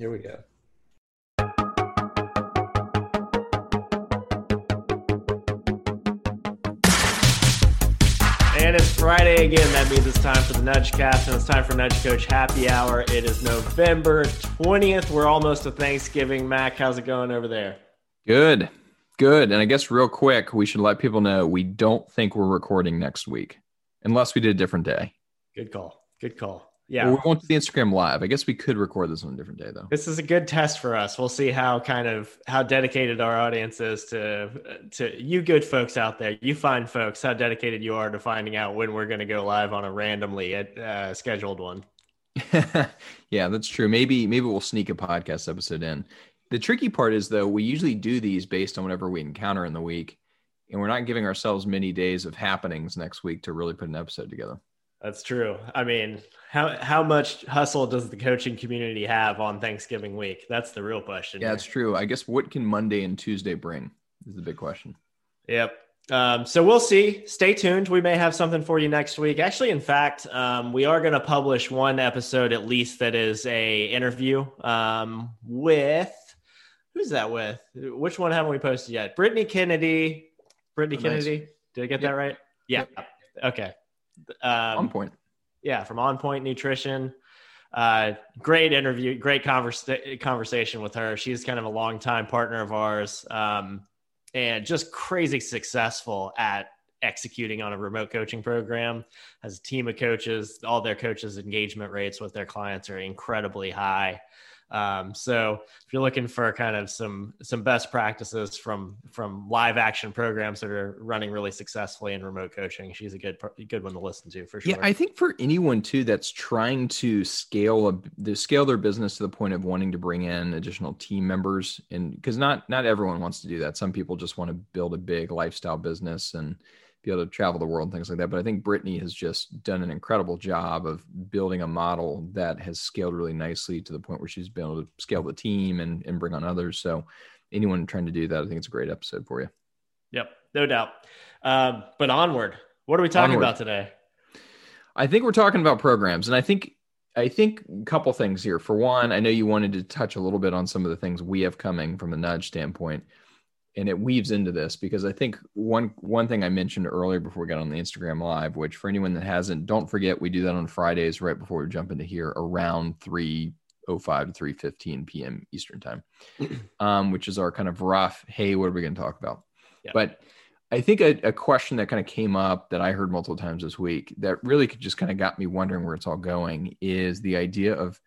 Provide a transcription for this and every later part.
Here we go. And it's Friday again. That means it's time for the Nudge Cast and it's time for Nudge Coach Happy Hour. It is November 20th. We're almost to Thanksgiving. Mac, how's it going over there? Good. Good. And I guess real quick, we should let people know we don't think we're recording next week unless we did a different day. Good call. Good call. Yeah. Well, we're going to the Instagram live. I guess we could record this on a different day though. This is a good test for us. We'll see how kind of how dedicated our audience is to to you good folks out there. You find folks how dedicated you are to finding out when we're going to go live on a randomly uh, scheduled one. yeah, that's true. Maybe maybe we'll sneak a podcast episode in. The tricky part is though we usually do these based on whatever we encounter in the week, and we're not giving ourselves many days of happenings next week to really put an episode together. That's true. I mean, how how much hustle does the coaching community have on Thanksgiving week? That's the real question. Yeah, that's true. I guess what can Monday and Tuesday bring is the big question. Yep. Um, so we'll see. Stay tuned. We may have something for you next week. Actually, in fact, um, we are going to publish one episode at least that is a interview um, with who's that with? Which one haven't we posted yet? Brittany Kennedy. Brittany oh, Kennedy. Nice. Did I get yep. that right? Yeah. Yep. Okay. Um, on point. Yeah, from On Point Nutrition. Uh, great interview, great conversa- conversation with her. She's kind of a longtime partner of ours, um, and just crazy successful at executing on a remote coaching program. Has a team of coaches. All their coaches' engagement rates with their clients are incredibly high. Um, so if you're looking for kind of some some best practices from from live action programs that are running really successfully in remote coaching, she's a good good one to listen to for sure. Yeah, I think for anyone too that's trying to scale a to scale their business to the point of wanting to bring in additional team members, and because not not everyone wants to do that. Some people just want to build a big lifestyle business and be able to travel the world and things like that. But I think Brittany has just done an incredible job of building a model that has scaled really nicely to the point where she's been able to scale the team and, and bring on others. So anyone trying to do that, I think it's a great episode for you. Yep, no doubt. Um, but onward, what are we talking onward. about today? I think we're talking about programs, and I think I think a couple things here. For one, I know you wanted to touch a little bit on some of the things we have coming from a nudge standpoint and it weaves into this because I think one one thing I mentioned earlier before we got on the Instagram live, which for anyone that hasn't, don't forget we do that on Fridays right before we jump into here around three oh five to three fifteen p.m. Eastern time, um, which is our kind of rough. Hey, what are we going to talk about? Yeah. But I think a, a question that kind of came up that I heard multiple times this week that really just kind of got me wondering where it's all going is the idea of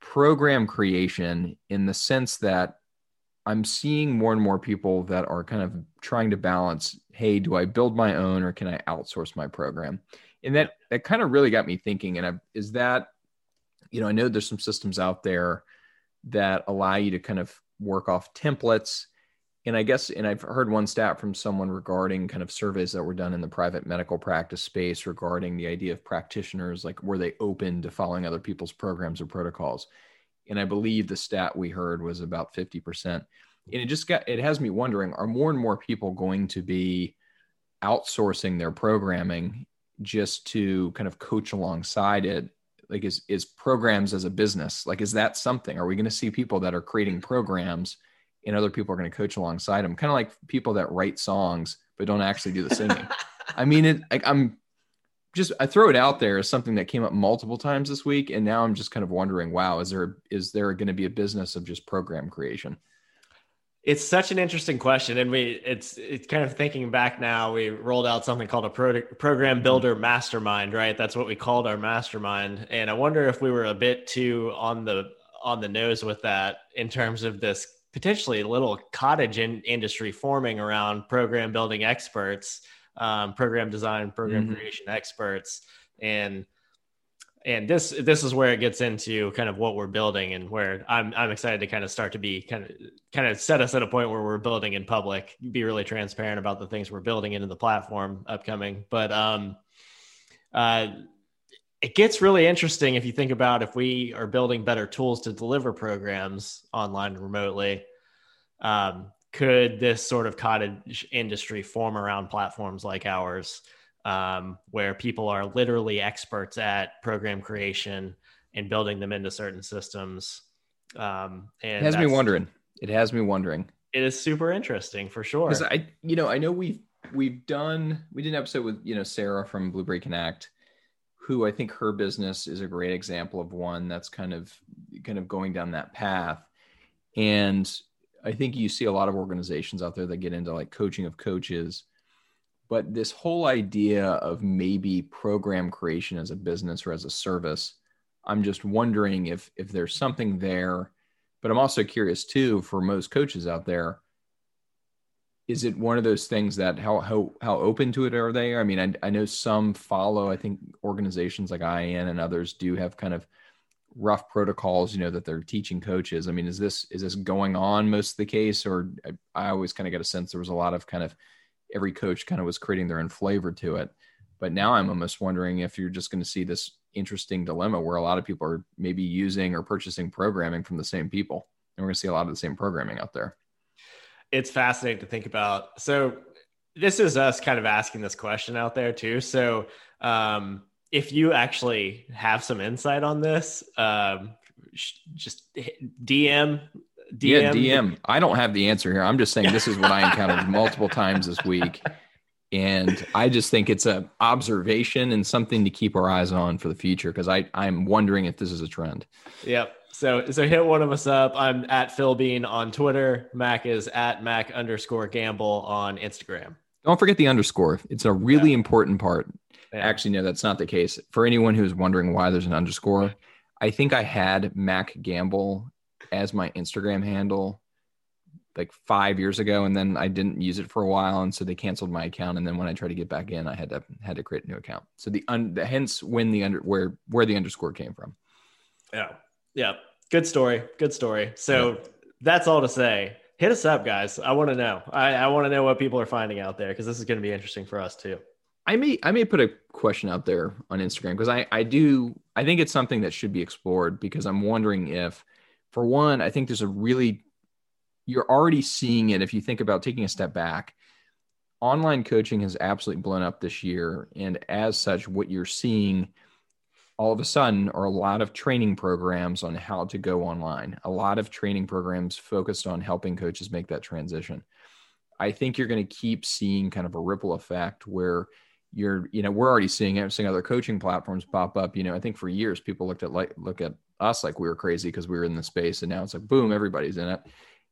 program creation in the sense that I'm seeing more and more people that are kind of trying to balance, hey, do I build my own or can I outsource my program? And that that kind of really got me thinking. And I, is that, you know, I know there's some systems out there that allow you to kind of work off templates. And I guess, and I've heard one stat from someone regarding kind of surveys that were done in the private medical practice space regarding the idea of practitioners, like were they open to following other people's programs or protocols? And I believe the stat we heard was about 50%. And it just got it has me wondering are more and more people going to be outsourcing their programming just to kind of coach alongside it? Like is is programs as a business like is that something? Are we going to see people that are creating programs and other people are going to coach alongside them kind of like people that write songs but don't actually do the singing. I mean it like i'm just I throw it out there as something that came up multiple times this week, and now I'm just kind of wondering, wow, is there is there going to be a business of just program creation? It's such an interesting question, and we it's it's kind of thinking back now. We rolled out something called a pro, program mm-hmm. builder mastermind, right? That's what we called our mastermind, and I wonder if we were a bit too on the on the nose with that in terms of this potentially little cottage in industry forming around program building experts um, program design, program mm-hmm. creation experts, and and this this is where it gets into kind of what we're building and where I'm I'm excited to kind of start to be kind of kind of set us at a point where we're building in public, be really transparent about the things we're building into the platform upcoming. But um, uh, it gets really interesting if you think about if we are building better tools to deliver programs online and remotely. Um, could this sort of cottage industry form around platforms like ours um, where people are literally experts at program creation and building them into certain systems Um, and it has me wondering. It has me wondering. It is super interesting for sure. Because I, you know, I know we've we've done we did an episode with you know Sarah from Blueberry Connect, who I think her business is a great example of one that's kind of kind of going down that path. And I think you see a lot of organizations out there that get into like coaching of coaches. But this whole idea of maybe program creation as a business or as a service, I'm just wondering if if there's something there. But I'm also curious too for most coaches out there is it one of those things that how how how open to it are they? I mean, I, I know some follow. I think organizations like IAN and others do have kind of rough protocols, you know, that they're teaching coaches. I mean, is this is this going on most of the case, or I, I always kind of get a sense there was a lot of kind of every coach kind of was creating their own flavor to it. But now I'm almost wondering if you're just going to see this interesting dilemma where a lot of people are maybe using or purchasing programming from the same people, and we're going to see a lot of the same programming out there it's fascinating to think about. So this is us kind of asking this question out there too. So um, if you actually have some insight on this, um, just DM. DM. Yeah, DM. I don't have the answer here. I'm just saying this is what I encountered multiple times this week. And I just think it's an observation and something to keep our eyes on for the future because I I'm wondering if this is a trend. Yep. So so hit one of us up. I'm at Phil Bean on Twitter. Mac is at Mac underscore Gamble on Instagram. Don't forget the underscore. It's a really yeah. important part. Yeah. Actually, no, that's not the case. For anyone who's wondering why there's an underscore, I think I had Mac Gamble as my Instagram handle like five years ago, and then I didn't use it for a while, and so they canceled my account. And then when I tried to get back in, I had to had to create a new account. So the, un, the hence when the under where where the underscore came from. Yeah. Yeah. Good story. Good story. So yeah. that's all to say. Hit us up, guys. I want to know. I, I want to know what people are finding out there because this is going to be interesting for us too. I may I may put a question out there on Instagram because I I do I think it's something that should be explored because I'm wondering if for one I think there's a really you're already seeing it if you think about taking a step back online coaching has absolutely blown up this year and as such what you're seeing all of a sudden are a lot of training programs on how to go online, a lot of training programs focused on helping coaches make that transition. I think you're going to keep seeing kind of a ripple effect where you're, you know, we're already seeing it, seeing other coaching platforms pop up. You know, I think for years people looked at like look at us like we were crazy because we were in the space, and now it's like boom, everybody's in it.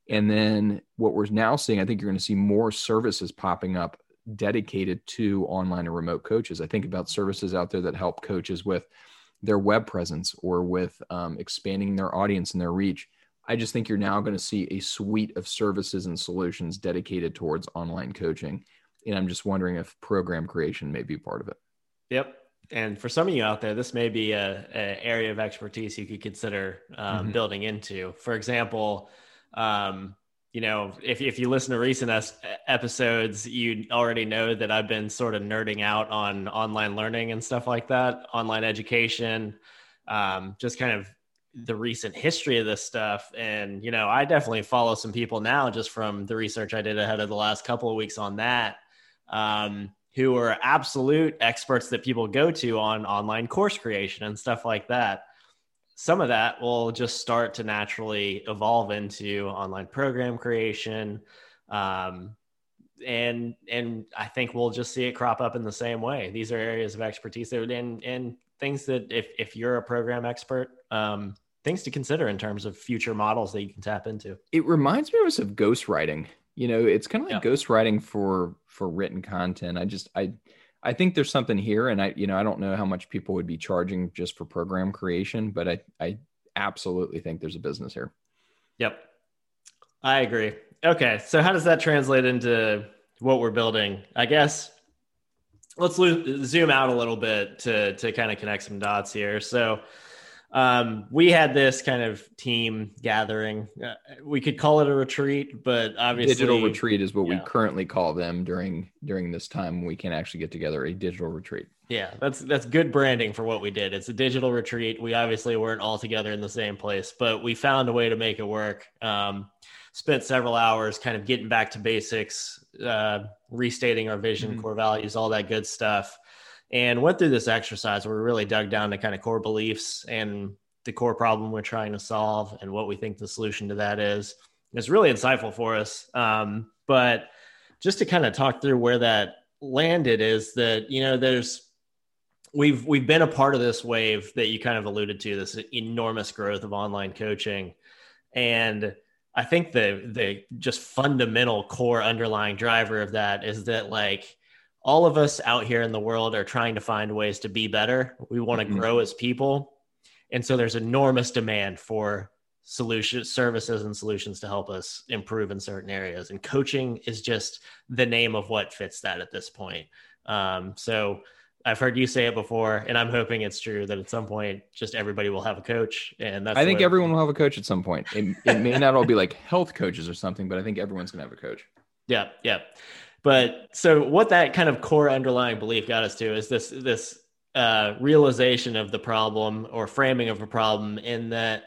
And then what we're now seeing, I think you're going to see more services popping up dedicated to online and remote coaches. I think about services out there that help coaches with their web presence or with um, expanding their audience and their reach. I just think you're now going to see a suite of services and solutions dedicated towards online coaching. And I'm just wondering if program creation may be part of it. Yep. And for some of you out there, this may be a, a area of expertise you could consider um, mm-hmm. building into. For example, um, you know, if, if you listen to recent episodes, you already know that I've been sort of nerding out on online learning and stuff like that, online education, um, just kind of the recent history of this stuff. And, you know, I definitely follow some people now just from the research I did ahead of the last couple of weeks on that, um, who are absolute experts that people go to on online course creation and stuff like that some of that will just start to naturally evolve into online program creation. Um, and and i think we'll just see it crop up in the same way. These are areas of expertise that and and things that if if you're a program expert um, things to consider in terms of future models that you can tap into. It reminds me of ghostwriting. You know it's kind of like yeah. ghostwriting for for written content. I just i I think there's something here, and I, you know, I don't know how much people would be charging just for program creation, but I, I absolutely think there's a business here. Yep, I agree. Okay, so how does that translate into what we're building? I guess let's lo- zoom out a little bit to to kind of connect some dots here. So um, we had this kind of team gathering. Uh, we could call it a retreat, but obviously, digital retreat is what yeah. we currently call them during during this time. We can actually get together a digital retreat. Yeah, that's that's good branding for what we did. It's a digital retreat. We obviously weren't all together in the same place, but we found a way to make it work. Um, spent several hours kind of getting back to basics, uh, restating our vision, mm-hmm. core values, all that good stuff and went through this exercise where we really dug down to kind of core beliefs and the core problem we're trying to solve and what we think the solution to that is. It's really insightful for us. Um, but just to kind of talk through where that landed is that you know there's we've we've been a part of this wave that you kind of alluded to this enormous growth of online coaching and i think the the just fundamental core underlying driver of that is that like all of us out here in the world are trying to find ways to be better we want to mm-hmm. grow as people and so there's enormous demand for solutions services and solutions to help us improve in certain areas and coaching is just the name of what fits that at this point um, so I've heard you say it before, and I'm hoping it's true that at some point, just everybody will have a coach, and that's. I think everyone will have a coach at some point. It, it may not all be like health coaches or something, but I think everyone's gonna have a coach. Yeah, yeah. But so, what that kind of core underlying belief got us to is this this uh, realization of the problem or framing of a problem, in that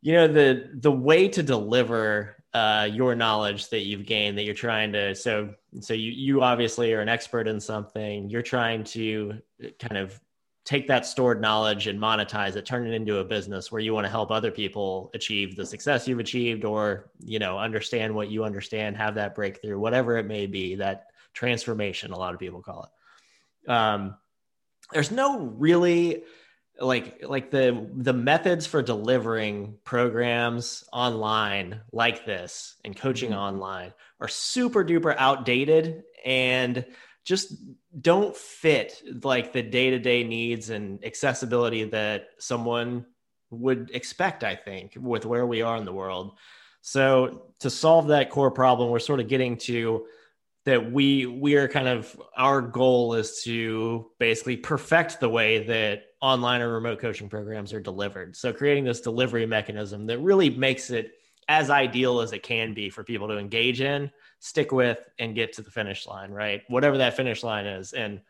you know the the way to deliver uh, your knowledge that you've gained that you're trying to so so you you obviously are an expert in something. You're trying to kind of take that stored knowledge and monetize it turn it into a business where you want to help other people achieve the success you've achieved or you know understand what you understand have that breakthrough whatever it may be that transformation a lot of people call it um, there's no really like like the the methods for delivering programs online like this and coaching mm-hmm. online are super duper outdated and just don't fit like the day-to-day needs and accessibility that someone would expect i think with where we are in the world so to solve that core problem we're sort of getting to that we we are kind of our goal is to basically perfect the way that online or remote coaching programs are delivered. So creating this delivery mechanism that really makes it as ideal as it can be for people to engage in, stick with, and get to the finish line, right? Whatever that finish line is. And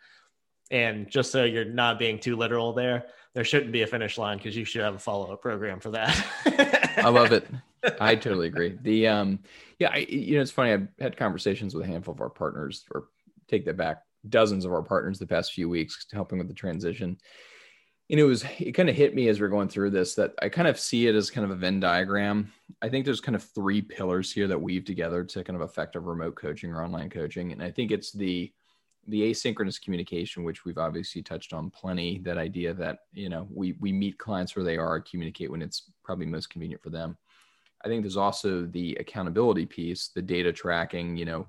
and just so you're not being too literal there, there shouldn't be a finish line because you should have a follow-up program for that. I love it. I totally agree. The um yeah, I, you know, it's funny. I've had conversations with a handful of our partners, or take that back, dozens of our partners the past few weeks, helping with the transition. And it was, it kind of hit me as we are going through this that I kind of see it as kind of a Venn diagram. I think there's kind of three pillars here that weave together to kind of effective remote coaching or online coaching. And I think it's the the asynchronous communication, which we've obviously touched on plenty. That idea that you know we we meet clients where they are, communicate when it's probably most convenient for them. I think there's also the accountability piece, the data tracking. You know,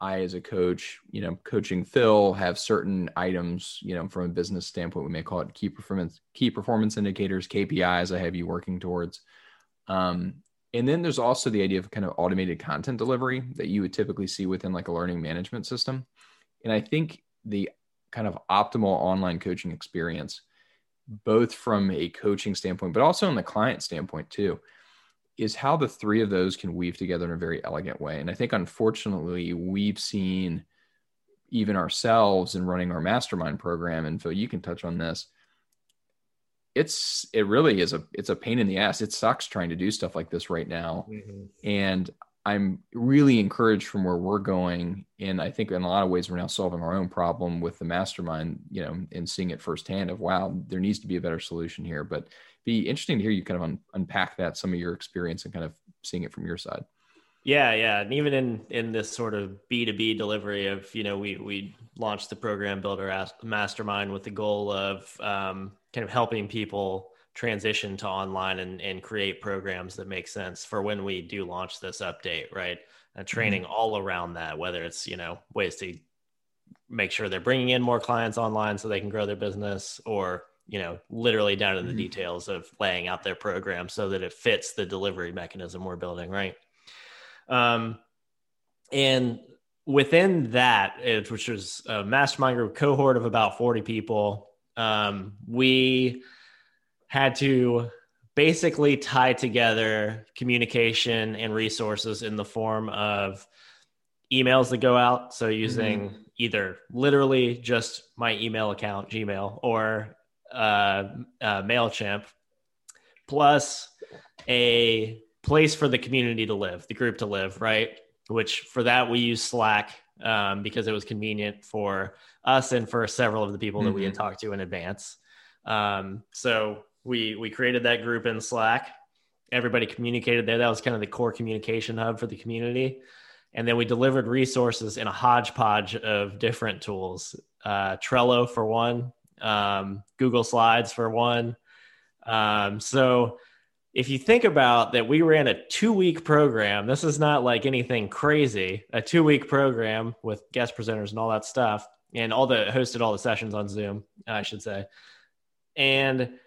I as a coach, you know, coaching Phil have certain items, you know, from a business standpoint, we may call it key performance key performance indicators, KPIs. I have you working towards. Um, and then there's also the idea of kind of automated content delivery that you would typically see within like a learning management system. And I think the kind of optimal online coaching experience, both from a coaching standpoint, but also on the client standpoint too, is how the three of those can weave together in a very elegant way. And I think, unfortunately, we've seen even ourselves in running our mastermind program. And Phil, you can touch on this. It's it really is a it's a pain in the ass. It sucks trying to do stuff like this right now. Mm-hmm. And I'm really encouraged from where we're going. And I think in a lot of ways, we're now solving our own problem with the mastermind, you know, and seeing it firsthand of, wow, there needs to be a better solution here. But be interesting to hear you kind of un- unpack that, some of your experience and kind of seeing it from your side. Yeah, yeah, and even in in this sort of B two B delivery of you know we we launched the program builder mastermind with the goal of um, kind of helping people transition to online and, and create programs that make sense for when we do launch this update, right? And training mm-hmm. all around that, whether it's you know ways to make sure they're bringing in more clients online so they can grow their business or you know, literally down to the mm-hmm. details of laying out their program so that it fits the delivery mechanism we're building, right? Um, and within that, it, which was a mastermind group cohort of about 40 people, um, we had to basically tie together communication and resources in the form of emails that go out. So using mm-hmm. either literally just my email account, Gmail, or uh, uh, MailChimp, plus a place for the community to live, the group to live, right? Which for that we use Slack um, because it was convenient for us and for several of the people mm-hmm. that we had mm-hmm. talked to in advance. Um, so we we created that group in Slack. Everybody communicated there. That was kind of the core communication hub for the community. And then we delivered resources in a hodgepodge of different tools. Uh, Trello for one, um, Google Slides for one. Um, so if you think about that, we ran a two week program. This is not like anything crazy, a two week program with guest presenters and all that stuff, and all the hosted all the sessions on Zoom, I should say. And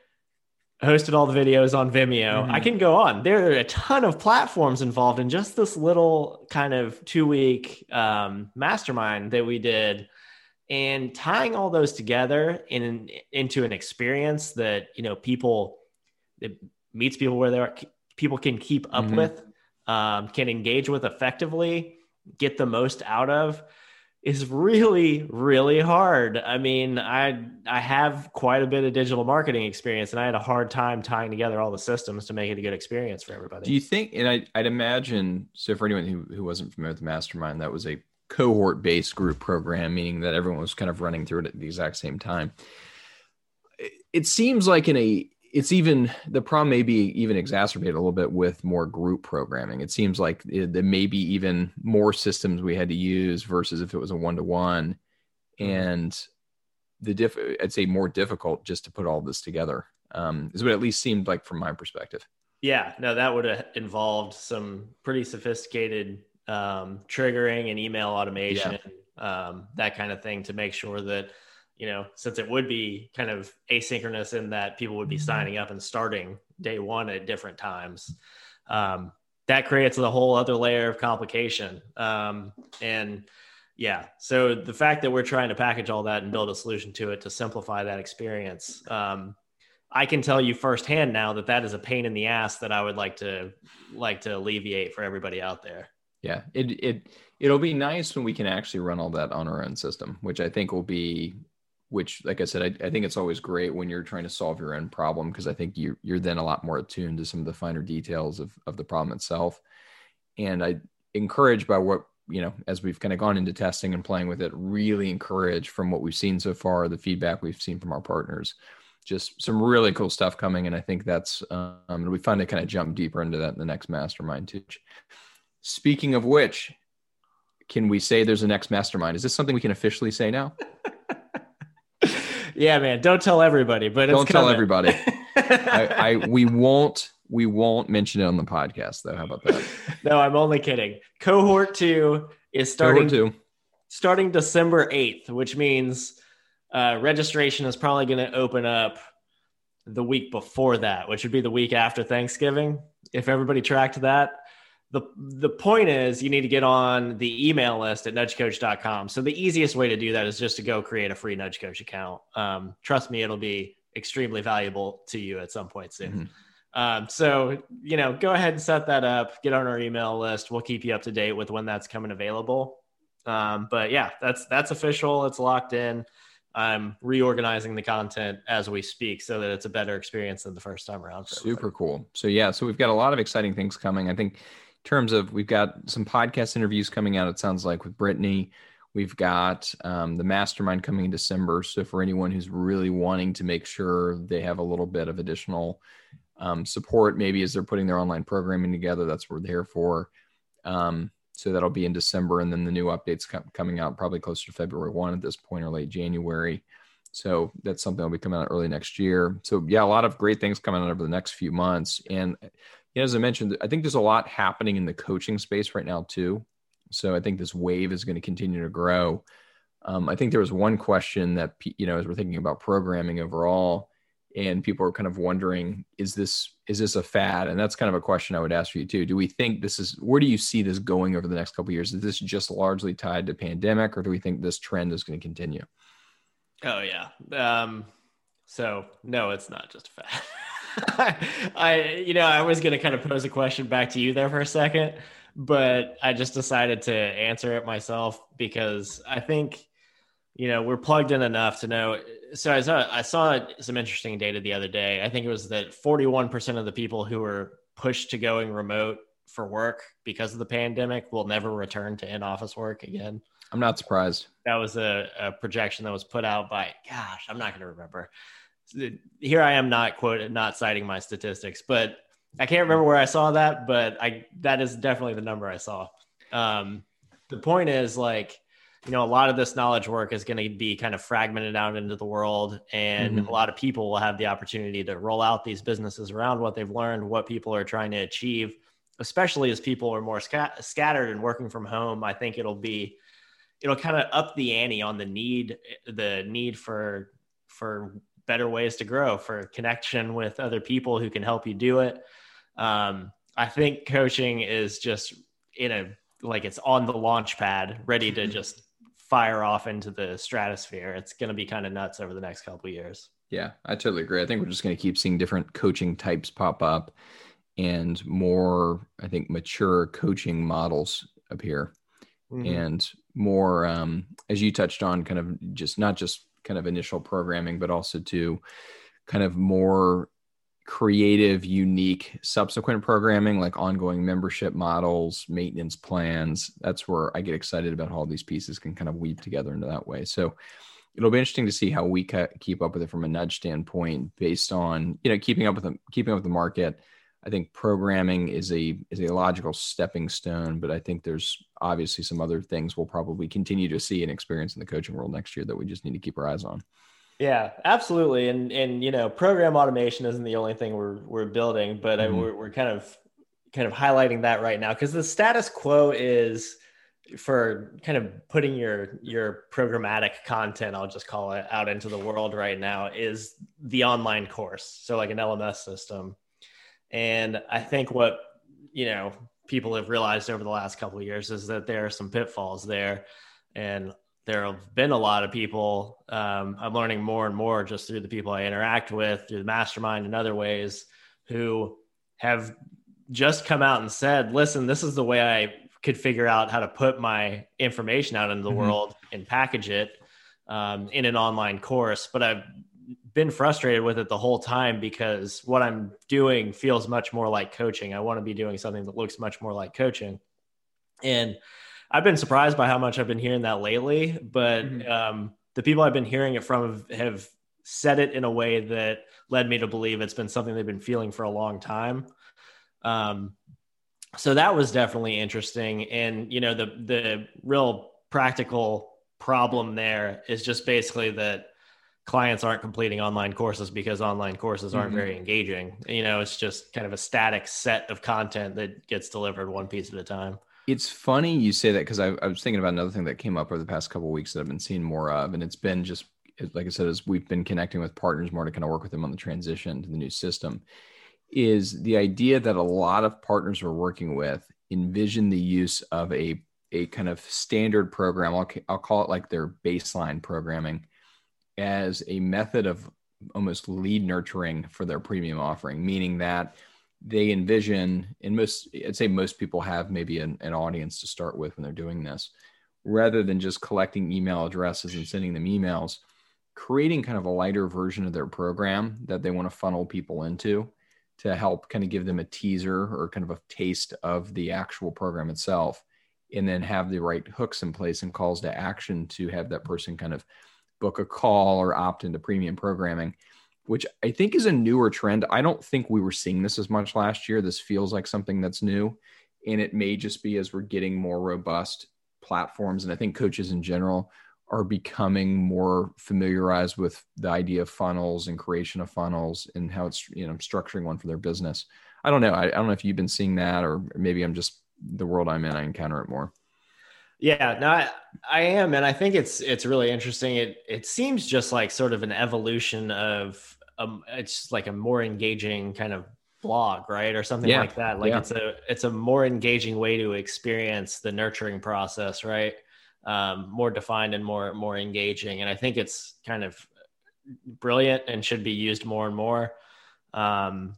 hosted all the videos on Vimeo. Mm-hmm. I can go on. There are a ton of platforms involved in just this little kind of two week um, mastermind that we did. And tying all those together in into an experience that you know people it meets people where they are people can keep up mm-hmm. with, um, can engage with effectively, get the most out of is really really hard. I mean, I I have quite a bit of digital marketing experience and I had a hard time tying together all the systems to make it a good experience for everybody. Do you think and I i'd imagine so for anyone who who wasn't familiar with Mastermind that was a cohort based group program meaning that everyone was kind of running through it at the exact same time. It seems like in a it's even the problem may be even exacerbated a little bit with more group programming. It seems like it, there may be even more systems we had to use versus if it was a one to one, and the diff I'd say more difficult just to put all this together. Um, is what at least seemed like from my perspective. Yeah, no, that would have involved some pretty sophisticated um, triggering and email automation, yeah. um, that kind of thing to make sure that you know, since it would be kind of asynchronous in that people would be mm-hmm. signing up and starting day one at different times. Um, that creates a whole other layer of complication. Um, and yeah, so the fact that we're trying to package all that and build a solution to it to simplify that experience, um, I can tell you firsthand now that that is a pain in the ass that I would like to like to alleviate for everybody out there. Yeah, it it it'll be nice when we can actually run all that on our own system, which I think will be which like i said I, I, think it's always great when you're trying to solve your own problem because i think you, you're then a lot more attuned to some of the finer details of, of the problem itself. And i encourage by what you know as we've kind of gone into testing and playing with it really encourage from what we've seen so far the feedback we've seen from our partners just some really cool stuff coming. And i think that's um we find to kind of jump deeper into that in the next mastermind too speaking of which can we say there's a next mastermind is this something we can officially say now yeah, man. Don't tell everybody, but don't tell everybody. I, I we won't we won't mention it on the podcast though. How about that? no, I'm only kidding. Cohort two is starting two. starting December 8th, which means uh, registration is probably going to open up the week before that, which would be the week after Thanksgiving. If everybody tracked that, the the point is you need to get on the email list at nudgecoach.com so the easiest way to do that is just to go create a free nudge coach account. Um, trust me it'll be extremely valuable to you at some point soon. Mm-hmm. um, so you know go ahead and set that up get on our email list. We'll keep you up to date with when that's coming available. Um, but yeah that's that's official. It's locked in. I'm reorganizing the content as we speak so that it's a better experience than the first time around super cool. So yeah so we've got a lot of exciting things coming. I think terms of we've got some podcast interviews coming out, it sounds like with Brittany. We've got um, the mastermind coming in December. So for anyone who's really wanting to make sure they have a little bit of additional um, support, maybe as they're putting their online programming together, that's what we're there for. Um, so that'll be in December, and then the new updates com- coming out probably closer to February one at this point or late January. So that's something that'll be coming out early next year. So yeah, a lot of great things coming out over the next few months, and as I mentioned, I think there's a lot happening in the coaching space right now too. So I think this wave is going to continue to grow. Um, I think there was one question that you know as we're thinking about programming overall, and people are kind of wondering, is this is this a fad? And that's kind of a question I would ask for you too. Do we think this is where do you see this going over the next couple years? Is this just largely tied to pandemic, or do we think this trend is going to continue? Oh yeah. Um, so no, it's not just a fad. I, you know, I was going to kind of pose a question back to you there for a second, but I just decided to answer it myself because I think, you know, we're plugged in enough to know. So I saw, I saw some interesting data the other day. I think it was that 41% of the people who were pushed to going remote for work because of the pandemic will never return to in office work again. I'm not surprised. That was a, a projection that was put out by, gosh, I'm not going to remember here I am not quoted, not citing my statistics, but I can't remember where I saw that, but I that is definitely the number I saw. Um, the point is like you know a lot of this knowledge work is going to be kind of fragmented out into the world and mm-hmm. a lot of people will have the opportunity to roll out these businesses around what they've learned what people are trying to achieve especially as people are more scat- scattered and working from home i think it'll be it'll kind of up the ante on the need the need for for better ways to grow for connection with other people who can help you do it um, i think coaching is just in a like it's on the launch pad ready to just fire off into the stratosphere. It's going to be kind of nuts over the next couple years. Yeah, I totally agree. I think we're just going to keep seeing different coaching types pop up and more, I think, mature coaching models appear mm-hmm. and more, um, as you touched on, kind of just not just kind of initial programming, but also to kind of more creative, unique subsequent programming like ongoing membership models, maintenance plans. That's where I get excited about how all these pieces can kind of weave together into that way. So it'll be interesting to see how we keep up with it from a nudge standpoint based on, you know, keeping up with the, keeping up with the market. I think programming is a is a logical stepping stone, but I think there's obviously some other things we'll probably continue to see and experience in the coaching world next year that we just need to keep our eyes on. Yeah, absolutely. And and you know, program automation isn't the only thing we're we're building, but mm-hmm. I, we're we're kind of kind of highlighting that right now because the status quo is for kind of putting your your programmatic content i'll just call it out into the world right now is the online course so like an lms system and i think what you know people have realized over the last couple of years is that there are some pitfalls there and there have been a lot of people. Um, I'm learning more and more just through the people I interact with, through the mastermind and other ways, who have just come out and said, listen, this is the way I could figure out how to put my information out into the mm-hmm. world and package it um, in an online course. But I've been frustrated with it the whole time because what I'm doing feels much more like coaching. I want to be doing something that looks much more like coaching. And I've been surprised by how much I've been hearing that lately, but mm-hmm. um, the people I've been hearing it from have, have said it in a way that led me to believe it's been something they've been feeling for a long time. Um, so that was definitely interesting. And, you know, the, the real practical problem there is just basically that clients aren't completing online courses because online courses aren't mm-hmm. very engaging. You know, it's just kind of a static set of content that gets delivered one piece at a time. It's funny you say that because I, I, was thinking about another thing that came up over the past couple weeks that I've been seeing more of, and it's been just like I said, as we've been connecting with partners more to kind of work with them on the transition to the new system, is the idea that a lot of partners we're working with envision the use of a a kind of standard program. I'll, I'll call it like their baseline programming as a method of almost lead nurturing for their premium offering, meaning that they envision, and most, I'd say most people have maybe an, an audience to start with when they're doing this, rather than just collecting email addresses and sending them emails, creating kind of a lighter version of their program that they want to funnel people into to help kind of give them a teaser or kind of a taste of the actual program itself and then have the right hooks in place and calls to action to have that person kind of book a call or opt into premium programming which I think is a newer trend. I don't think we were seeing this as much last year. This feels like something that's new. And it may just be as we're getting more robust platforms. And I think coaches in general are becoming more familiarized with the idea of funnels and creation of funnels and how it's, you know, structuring one for their business. I don't know. I, I don't know if you've been seeing that or maybe I'm just the world I'm in, I encounter it more. Yeah, no, I, I, am, and I think it's it's really interesting. It it seems just like sort of an evolution of um, it's like a more engaging kind of blog, right, or something yeah. like that. Like yeah. it's a it's a more engaging way to experience the nurturing process, right? Um, more defined and more more engaging, and I think it's kind of brilliant and should be used more and more. Um,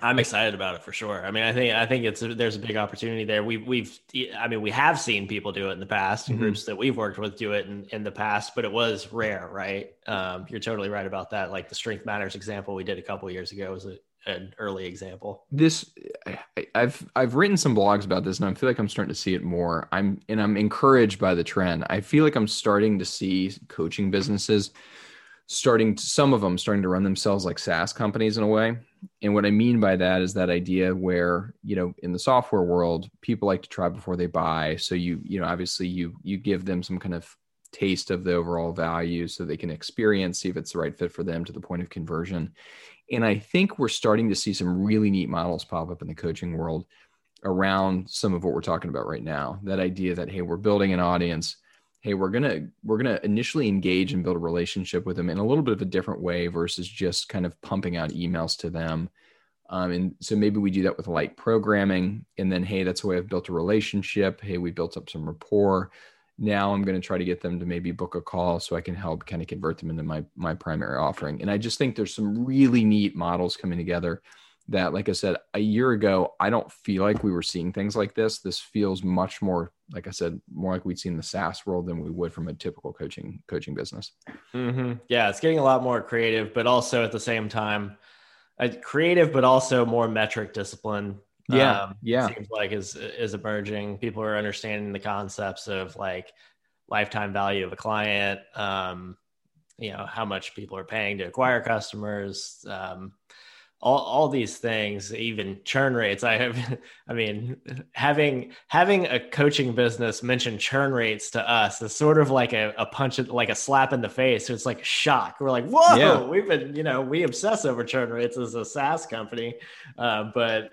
I'm excited about it for sure. I mean, I think I think it's there's a big opportunity there. We we've I mean, we have seen people do it in the past, mm-hmm. groups that we've worked with do it in, in the past, but it was rare, right? Um, you're totally right about that. Like the Strength Matters example we did a couple years ago was a, an early example. This I've I've written some blogs about this, and I feel like I'm starting to see it more. I'm and I'm encouraged by the trend. I feel like I'm starting to see coaching businesses starting to, some of them starting to run themselves like SaaS companies in a way. And what I mean by that is that idea where, you know, in the software world, people like to try before they buy. So you, you know, obviously you you give them some kind of taste of the overall value so they can experience, see if it's the right fit for them to the point of conversion. And I think we're starting to see some really neat models pop up in the coaching world around some of what we're talking about right now. That idea that, hey, we're building an audience hey we're gonna we're gonna initially engage and build a relationship with them in a little bit of a different way versus just kind of pumping out emails to them. Um, and so maybe we do that with light programming and then hey that's the way i've built a relationship. Hey we built up some rapport. Now i'm going to try to get them to maybe book a call so i can help kind of convert them into my my primary offering. And i just think there's some really neat models coming together that like i said a year ago i don't feel like we were seeing things like this. This feels much more like i said more like we'd seen the saas world than we would from a typical coaching coaching business. Mm-hmm. yeah it's getting a lot more creative but also at the same time uh, creative but also more metric discipline yeah um, yeah. seems like is is emerging. People are understanding the concepts of like lifetime value of a client um you know how much people are paying to acquire customers um all, all these things, even churn rates. I have, I mean, having having a coaching business mention churn rates to us is sort of like a, a punch, like a slap in the face. So it's like a shock. We're like, whoa, yeah. we've been, you know, we obsess over churn rates as a SaaS company, uh, but.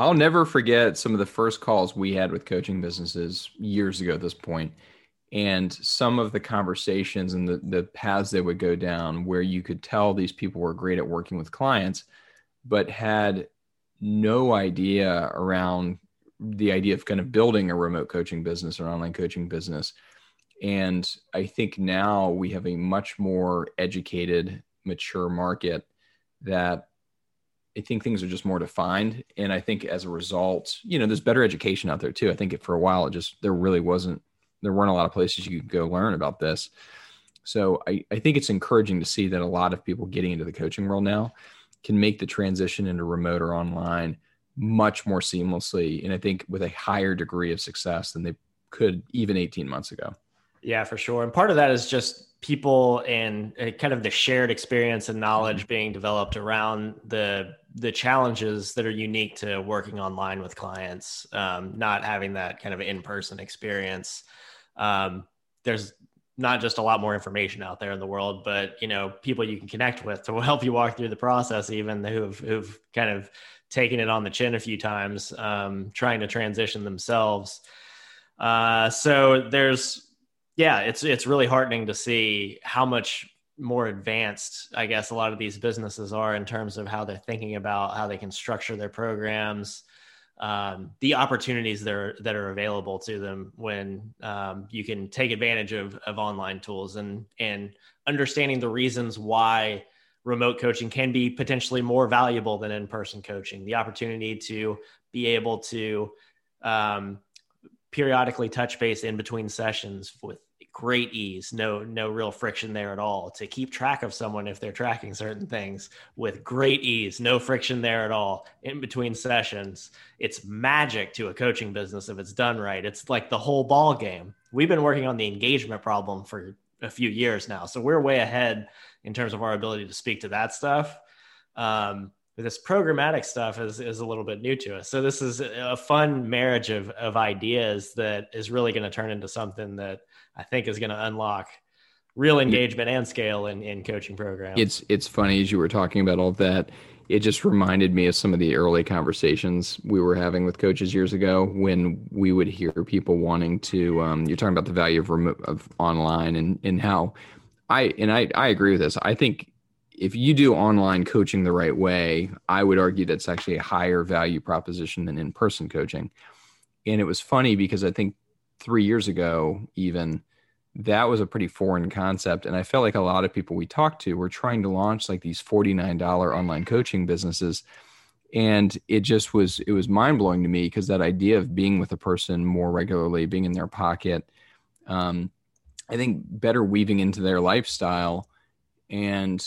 I'll never forget some of the first calls we had with coaching businesses years ago at this point and some of the conversations and the, the paths they would go down where you could tell these people were great at working with clients but had no idea around the idea of kind of building a remote coaching business or online coaching business. And I think now we have a much more educated, mature market that I think things are just more defined. And I think as a result, you know, there's better education out there too. I think for a while, it just, there really wasn't, there weren't a lot of places you could go learn about this. So I, I think it's encouraging to see that a lot of people getting into the coaching world now can make the transition into remote or online much more seamlessly and i think with a higher degree of success than they could even 18 months ago. Yeah for sure. And part of that is just people and uh, kind of the shared experience and knowledge mm-hmm. being developed around the the challenges that are unique to working online with clients um, not having that kind of in-person experience. Um, there's not just a lot more information out there in the world, but you know, people you can connect with to help you walk through the process, even who've who've kind of taken it on the chin a few times, um, trying to transition themselves. Uh, so there's, yeah, it's it's really heartening to see how much more advanced, I guess, a lot of these businesses are in terms of how they're thinking about how they can structure their programs um, the opportunities that are that are available to them when um, you can take advantage of, of online tools and and understanding the reasons why remote coaching can be potentially more valuable than in-person coaching. The opportunity to be able to um, periodically touch base in between sessions with great ease no no real friction there at all to keep track of someone if they're tracking certain things with great ease no friction there at all in between sessions. It's magic to a coaching business if it's done right. It's like the whole ball game we've been working on the engagement problem for a few years now so we're way ahead in terms of our ability to speak to that stuff. Um, this programmatic stuff is, is a little bit new to us. So this is a fun marriage of, of ideas that is really going to turn into something that I think is going to unlock real engagement and scale in, in coaching programs. It's it's funny as you were talking about all that. It just reminded me of some of the early conversations we were having with coaches years ago when we would hear people wanting to. Um, you're talking about the value of remote of online and and how I and I I agree with this. I think if you do online coaching the right way, I would argue that's actually a higher value proposition than in person coaching. And it was funny because I think three years ago, even that was a pretty foreign concept. And I felt like a lot of people we talked to were trying to launch like these $49 online coaching businesses. And it just was, it was mind blowing to me because that idea of being with a person more regularly, being in their pocket, um, I think better weaving into their lifestyle and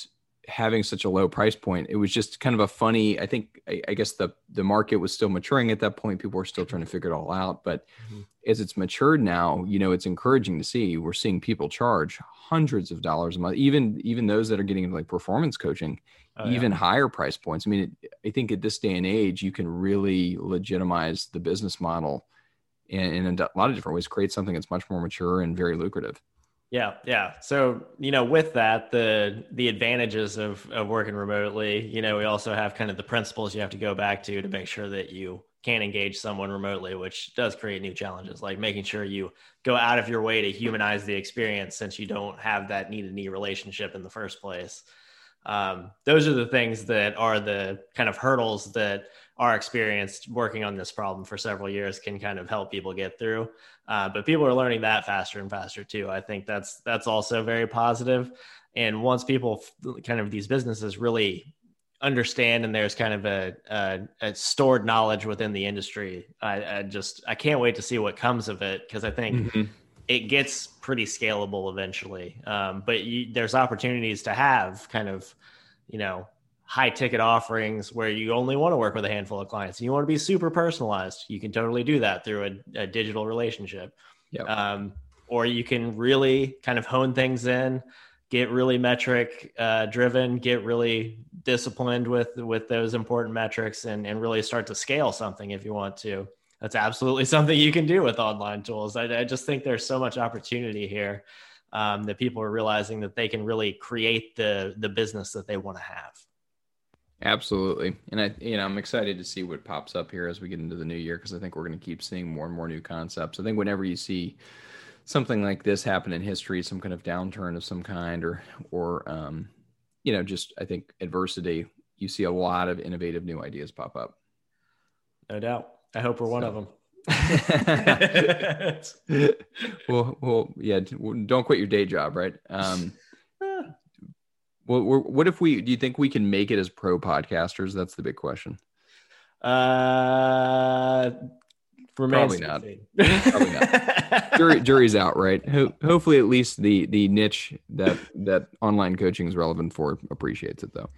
having such a low price point. It was just kind of a funny. I think I, I, guess the the market was still maturing at that point. People were still trying to figure it all out. But mm-hmm. as it's matured now, you know, it's encouraging to see. We're seeing people charge hundreds of dollars a month, even even those that are getting into like performance coaching, oh, even yeah. higher price points. I mean, it, I think at this day and age, you can really legitimize the business model in, in a lot of different ways. Create something that's much more mature and very lucrative. Yeah, yeah. So you know, with that, the the advantages of of working remotely, you know, we also have kind of the principles you have to go back to to make sure that you can engage someone remotely, which does create new challenges, like making sure you go out of your way to humanize the experience since you don't have that knee to knee relationship in the first place. Um, those are the things that are the kind of hurdles that our experience working on this problem for several years can kind of help people get through. Uh, but people are learning that faster and faster too. I think that's that's also very positive. And once people kind of these businesses really understand and there's kind of a, a, a stored knowledge within the industry, I, I, just I can't wait to see what comes of it because I think. Mm-hmm. It gets pretty scalable eventually, um, but you, there's opportunities to have kind of, you know, high ticket offerings where you only want to work with a handful of clients. And you want to be super personalized. You can totally do that through a, a digital relationship. Yep. um, or you can really kind of hone things in get really metric uh, driven get really disciplined with with those important metrics and, and really start to scale something if you want to. That's absolutely something you can do with online tools. I, I just think there's so much opportunity here um, that people are realizing that they can really create the the business that they want to have Absolutely. And I, you know, I'm excited to see what pops up here as we get into the new year because I think we're going to keep seeing more and more new concepts. I think whenever you see something like this happen in history, some kind of downturn of some kind, or, or, um, you know, just I think adversity, you see a lot of innovative new ideas pop up. No doubt. I hope we're one of them. well, well, yeah. Don't quit your day job, right? Um, what, what if we? Do you think we can make it as pro podcasters? That's the big question. Uh, probably not. probably not. Jury, jury's out, right? Ho- hopefully, at least the the niche that that online coaching is relevant for appreciates it, though.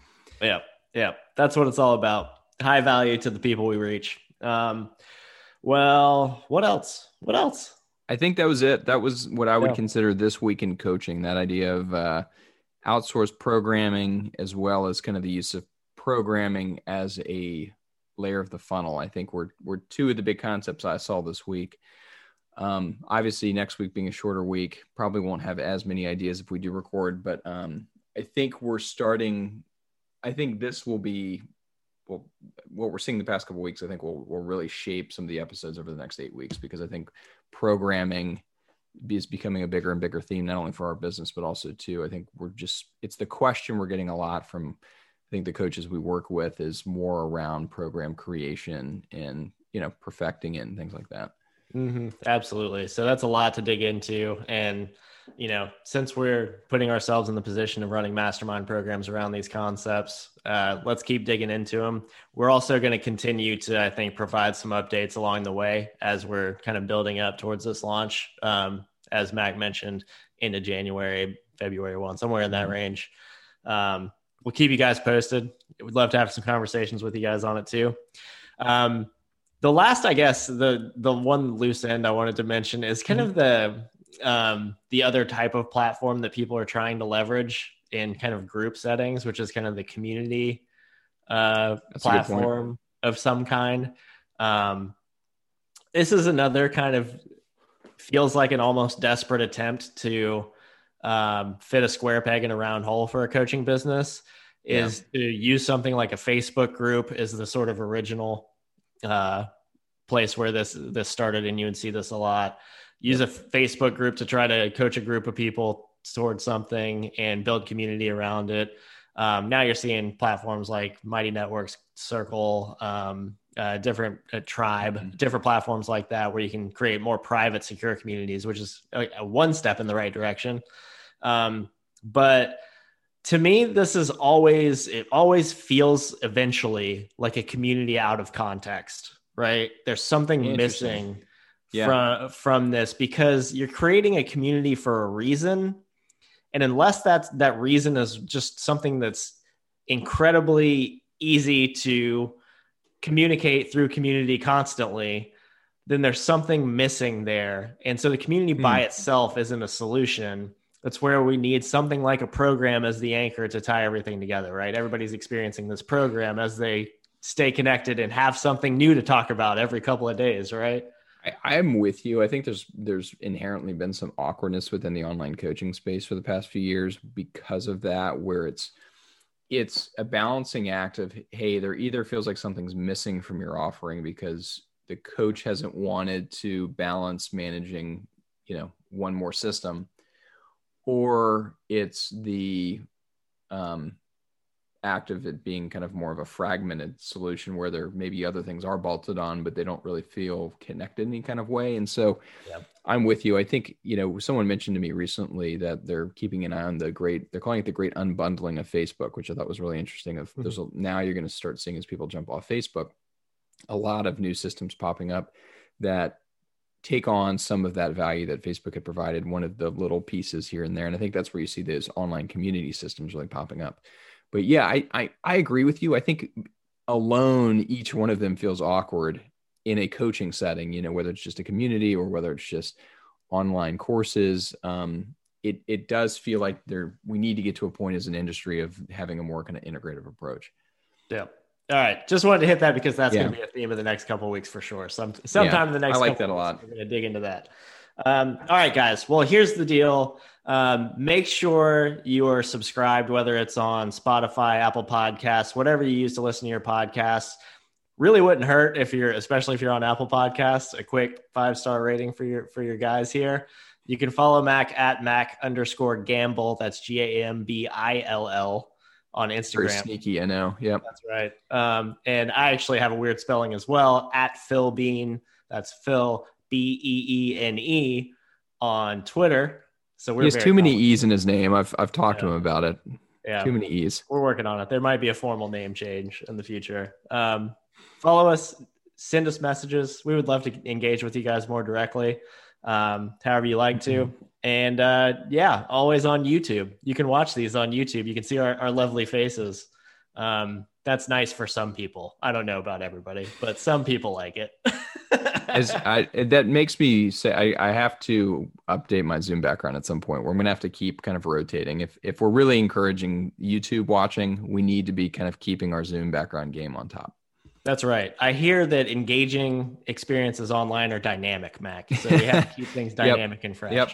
Yeah, yeah, that's what it's all about. High value to the people we reach. Um, well, what else? What else? I think that was it. That was what I would yeah. consider this week in coaching. That idea of uh, outsourced programming as well as kind of the use of programming as a layer of the funnel. I think were were two of the big concepts I saw this week. Um, obviously, next week being a shorter week, probably won't have as many ideas if we do record. But um, I think we're starting. I think this will be well, what we're seeing the past couple weeks. I think will will really shape some of the episodes over the next eight weeks because I think programming is becoming a bigger and bigger theme, not only for our business, but also too, I think we're just, it's the question we're getting a lot from, I think the coaches we work with is more around program creation and, you know, perfecting it and things like that. Mm-hmm. Absolutely. So that's a lot to dig into. And, you know, since we're putting ourselves in the position of running mastermind programs around these concepts, uh, let's keep digging into them. We're also going to continue to, I think, provide some updates along the way as we're kind of building up towards this launch. Um, as Mac mentioned, into January, February 1, somewhere in that mm-hmm. range. Um, we'll keep you guys posted. We'd love to have some conversations with you guys on it too. Um, the last, I guess, the the one loose end I wanted to mention is kind mm-hmm. of the um, the other type of platform that people are trying to leverage in kind of group settings, which is kind of the community uh, platform of some kind. Um, this is another kind of feels like an almost desperate attempt to um, fit a square peg in a round hole for a coaching business. Is yeah. to use something like a Facebook group is the sort of original uh, place where this this started, and you would see this a lot use a Facebook group to try to coach a group of people towards something and build community around it. Um, now you're seeing platforms like Mighty Networks, Circle, um, uh, different uh, Tribe, mm-hmm. different platforms like that, where you can create more private, secure communities, which is a, a one step in the right direction. Um, but to me, this is always it always feels eventually like a community out of context, right? There's something missing yeah. from from this because you're creating a community for a reason and unless that's that reason is just something that's incredibly easy to communicate through community constantly, then there's something missing there. And so the community by hmm. itself isn't a solution. That's where we need something like a program as the anchor to tie everything together, right? Everybody's experiencing this program as they stay connected and have something new to talk about every couple of days, right? I, am with you. I think there's there's inherently been some awkwardness within the online coaching space for the past few years because of that, where it's it's a balancing act of hey, there either feels like something's missing from your offering because the coach hasn't wanted to balance managing, you know, one more system, or it's the um, act of it being kind of more of a fragmented solution where there maybe other things are bolted on, but they don't really feel connected in any kind of way. And so yeah. I'm with you. I think, you know, someone mentioned to me recently that they're keeping an eye on the great, they're calling it the great unbundling of Facebook, which I thought was really interesting. Of mm-hmm. there's a, now you're going to start seeing as people jump off Facebook, a lot of new systems popping up that take on some of that value that Facebook had provided, one of the little pieces here and there. And I think that's where you see those online community systems really popping up but yeah, I, I, I agree with you. I think alone, each one of them feels awkward in a coaching setting, you know, whether it's just a community or whether it's just online courses. Um, it, it does feel like there, we need to get to a point as an industry of having a more kind of integrative approach. Yeah. All right. Just wanted to hit that because that's yeah. going to be a theme of the next couple of weeks for sure. Some, sometime yeah, in the next, I like that a lot. We're going to dig into that. Um, all right, guys. Well, here's the deal. Um, make sure you are subscribed, whether it's on Spotify, Apple Podcasts, whatever you use to listen to your podcasts. Really wouldn't hurt if you're, especially if you're on Apple Podcasts, a quick five star rating for your for your guys here. You can follow Mac at Mac underscore Gambill. That's G A M B I L L on Instagram. Very sneaky, I know. Yeah, That's right. Um, and I actually have a weird spelling as well at Phil Beene. That's Phil B E E N E on Twitter. So we're he has too many E's in his name. I've I've talked yeah. to him about it. Yeah, too many E's. We're working on it. There might be a formal name change in the future. Um, follow us, send us messages. We would love to engage with you guys more directly, um, however you like to. Mm-hmm. And uh, yeah, always on YouTube. You can watch these on YouTube. You can see our, our lovely faces. Um, that's nice for some people. I don't know about everybody, but some people like it. As I, that makes me say I, I have to update my Zoom background at some point where I'm going to have to keep kind of rotating. If if we're really encouraging YouTube watching, we need to be kind of keeping our Zoom background game on top. That's right. I hear that engaging experiences online are dynamic, Mac. So we have to keep things dynamic yep. and fresh. Yep.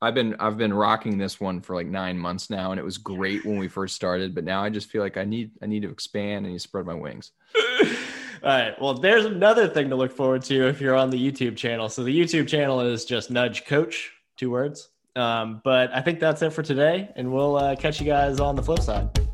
I've been I've been rocking this one for like nine months now, and it was great when we first started. But now I just feel like I need I need to expand and you spread my wings. All right. Well, there's another thing to look forward to if you're on the YouTube channel. So the YouTube channel is just Nudge Coach, two words. Um, but I think that's it for today, and we'll uh, catch you guys on the flip side.